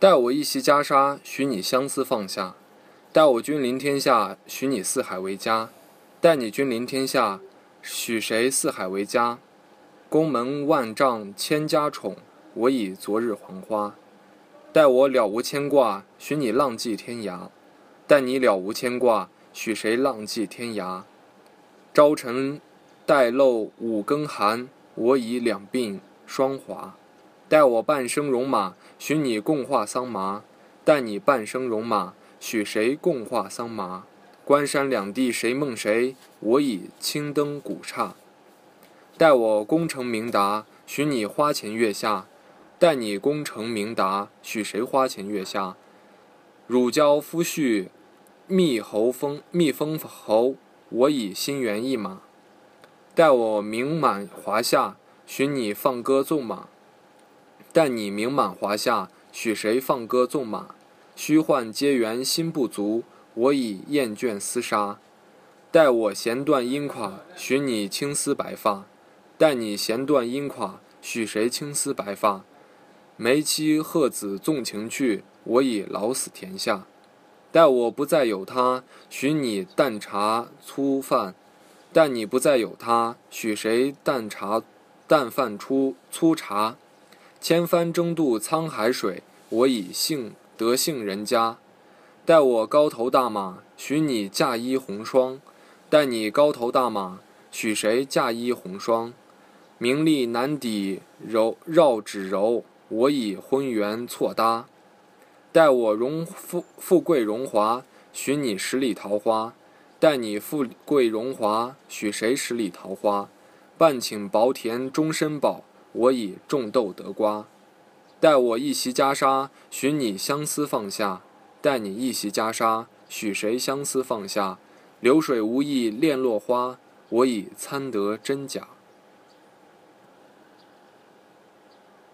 待我一袭袈裟，许你相思放下；待我君临天下，许你四海为家。待你君临天下，许谁四海为家？宫门万丈千家宠，我已昨日黄花。待我了无牵挂，许你浪迹天涯；待你了无牵挂，许谁浪迹天涯？朝晨待露五更寒，我已两鬓霜华。待我半生戎马，许你共话桑麻；待你半生戎马，许谁共话桑麻？关山两地谁梦谁？我已青灯古刹。待我功成名达，许你花前月下；待你功成名达，许谁花前月下？汝交夫婿，觅侯封，觅封侯，我已心猿意马。待我名满华夏，许你放歌纵马。待你名满华夏，许谁放歌纵马？虚幻皆缘心不足，我已厌倦厮杀。待我弦断音垮，许你青丝白发。待你弦断音垮，许谁青丝白发？梅妻鹤子纵情去，我已老死田下。待我不再有他，许你淡茶粗饭。待你不再有他，许谁淡茶淡饭出粗茶？千帆争渡沧海水，我已幸得幸人家。待我高头大马，许你嫁衣红霜。待你高头大马，许谁嫁衣红霜？名利难抵柔绕指柔，我已婚缘错搭。待我荣富富贵荣华，许你十里桃花。待你富贵荣华，许谁十里桃花？半顷薄田终身宝。我已种豆得瓜，待我一袭袈裟，许你相思放下；待你一袭袈裟，许谁相思放下？流水无意恋落花，我已参得真假。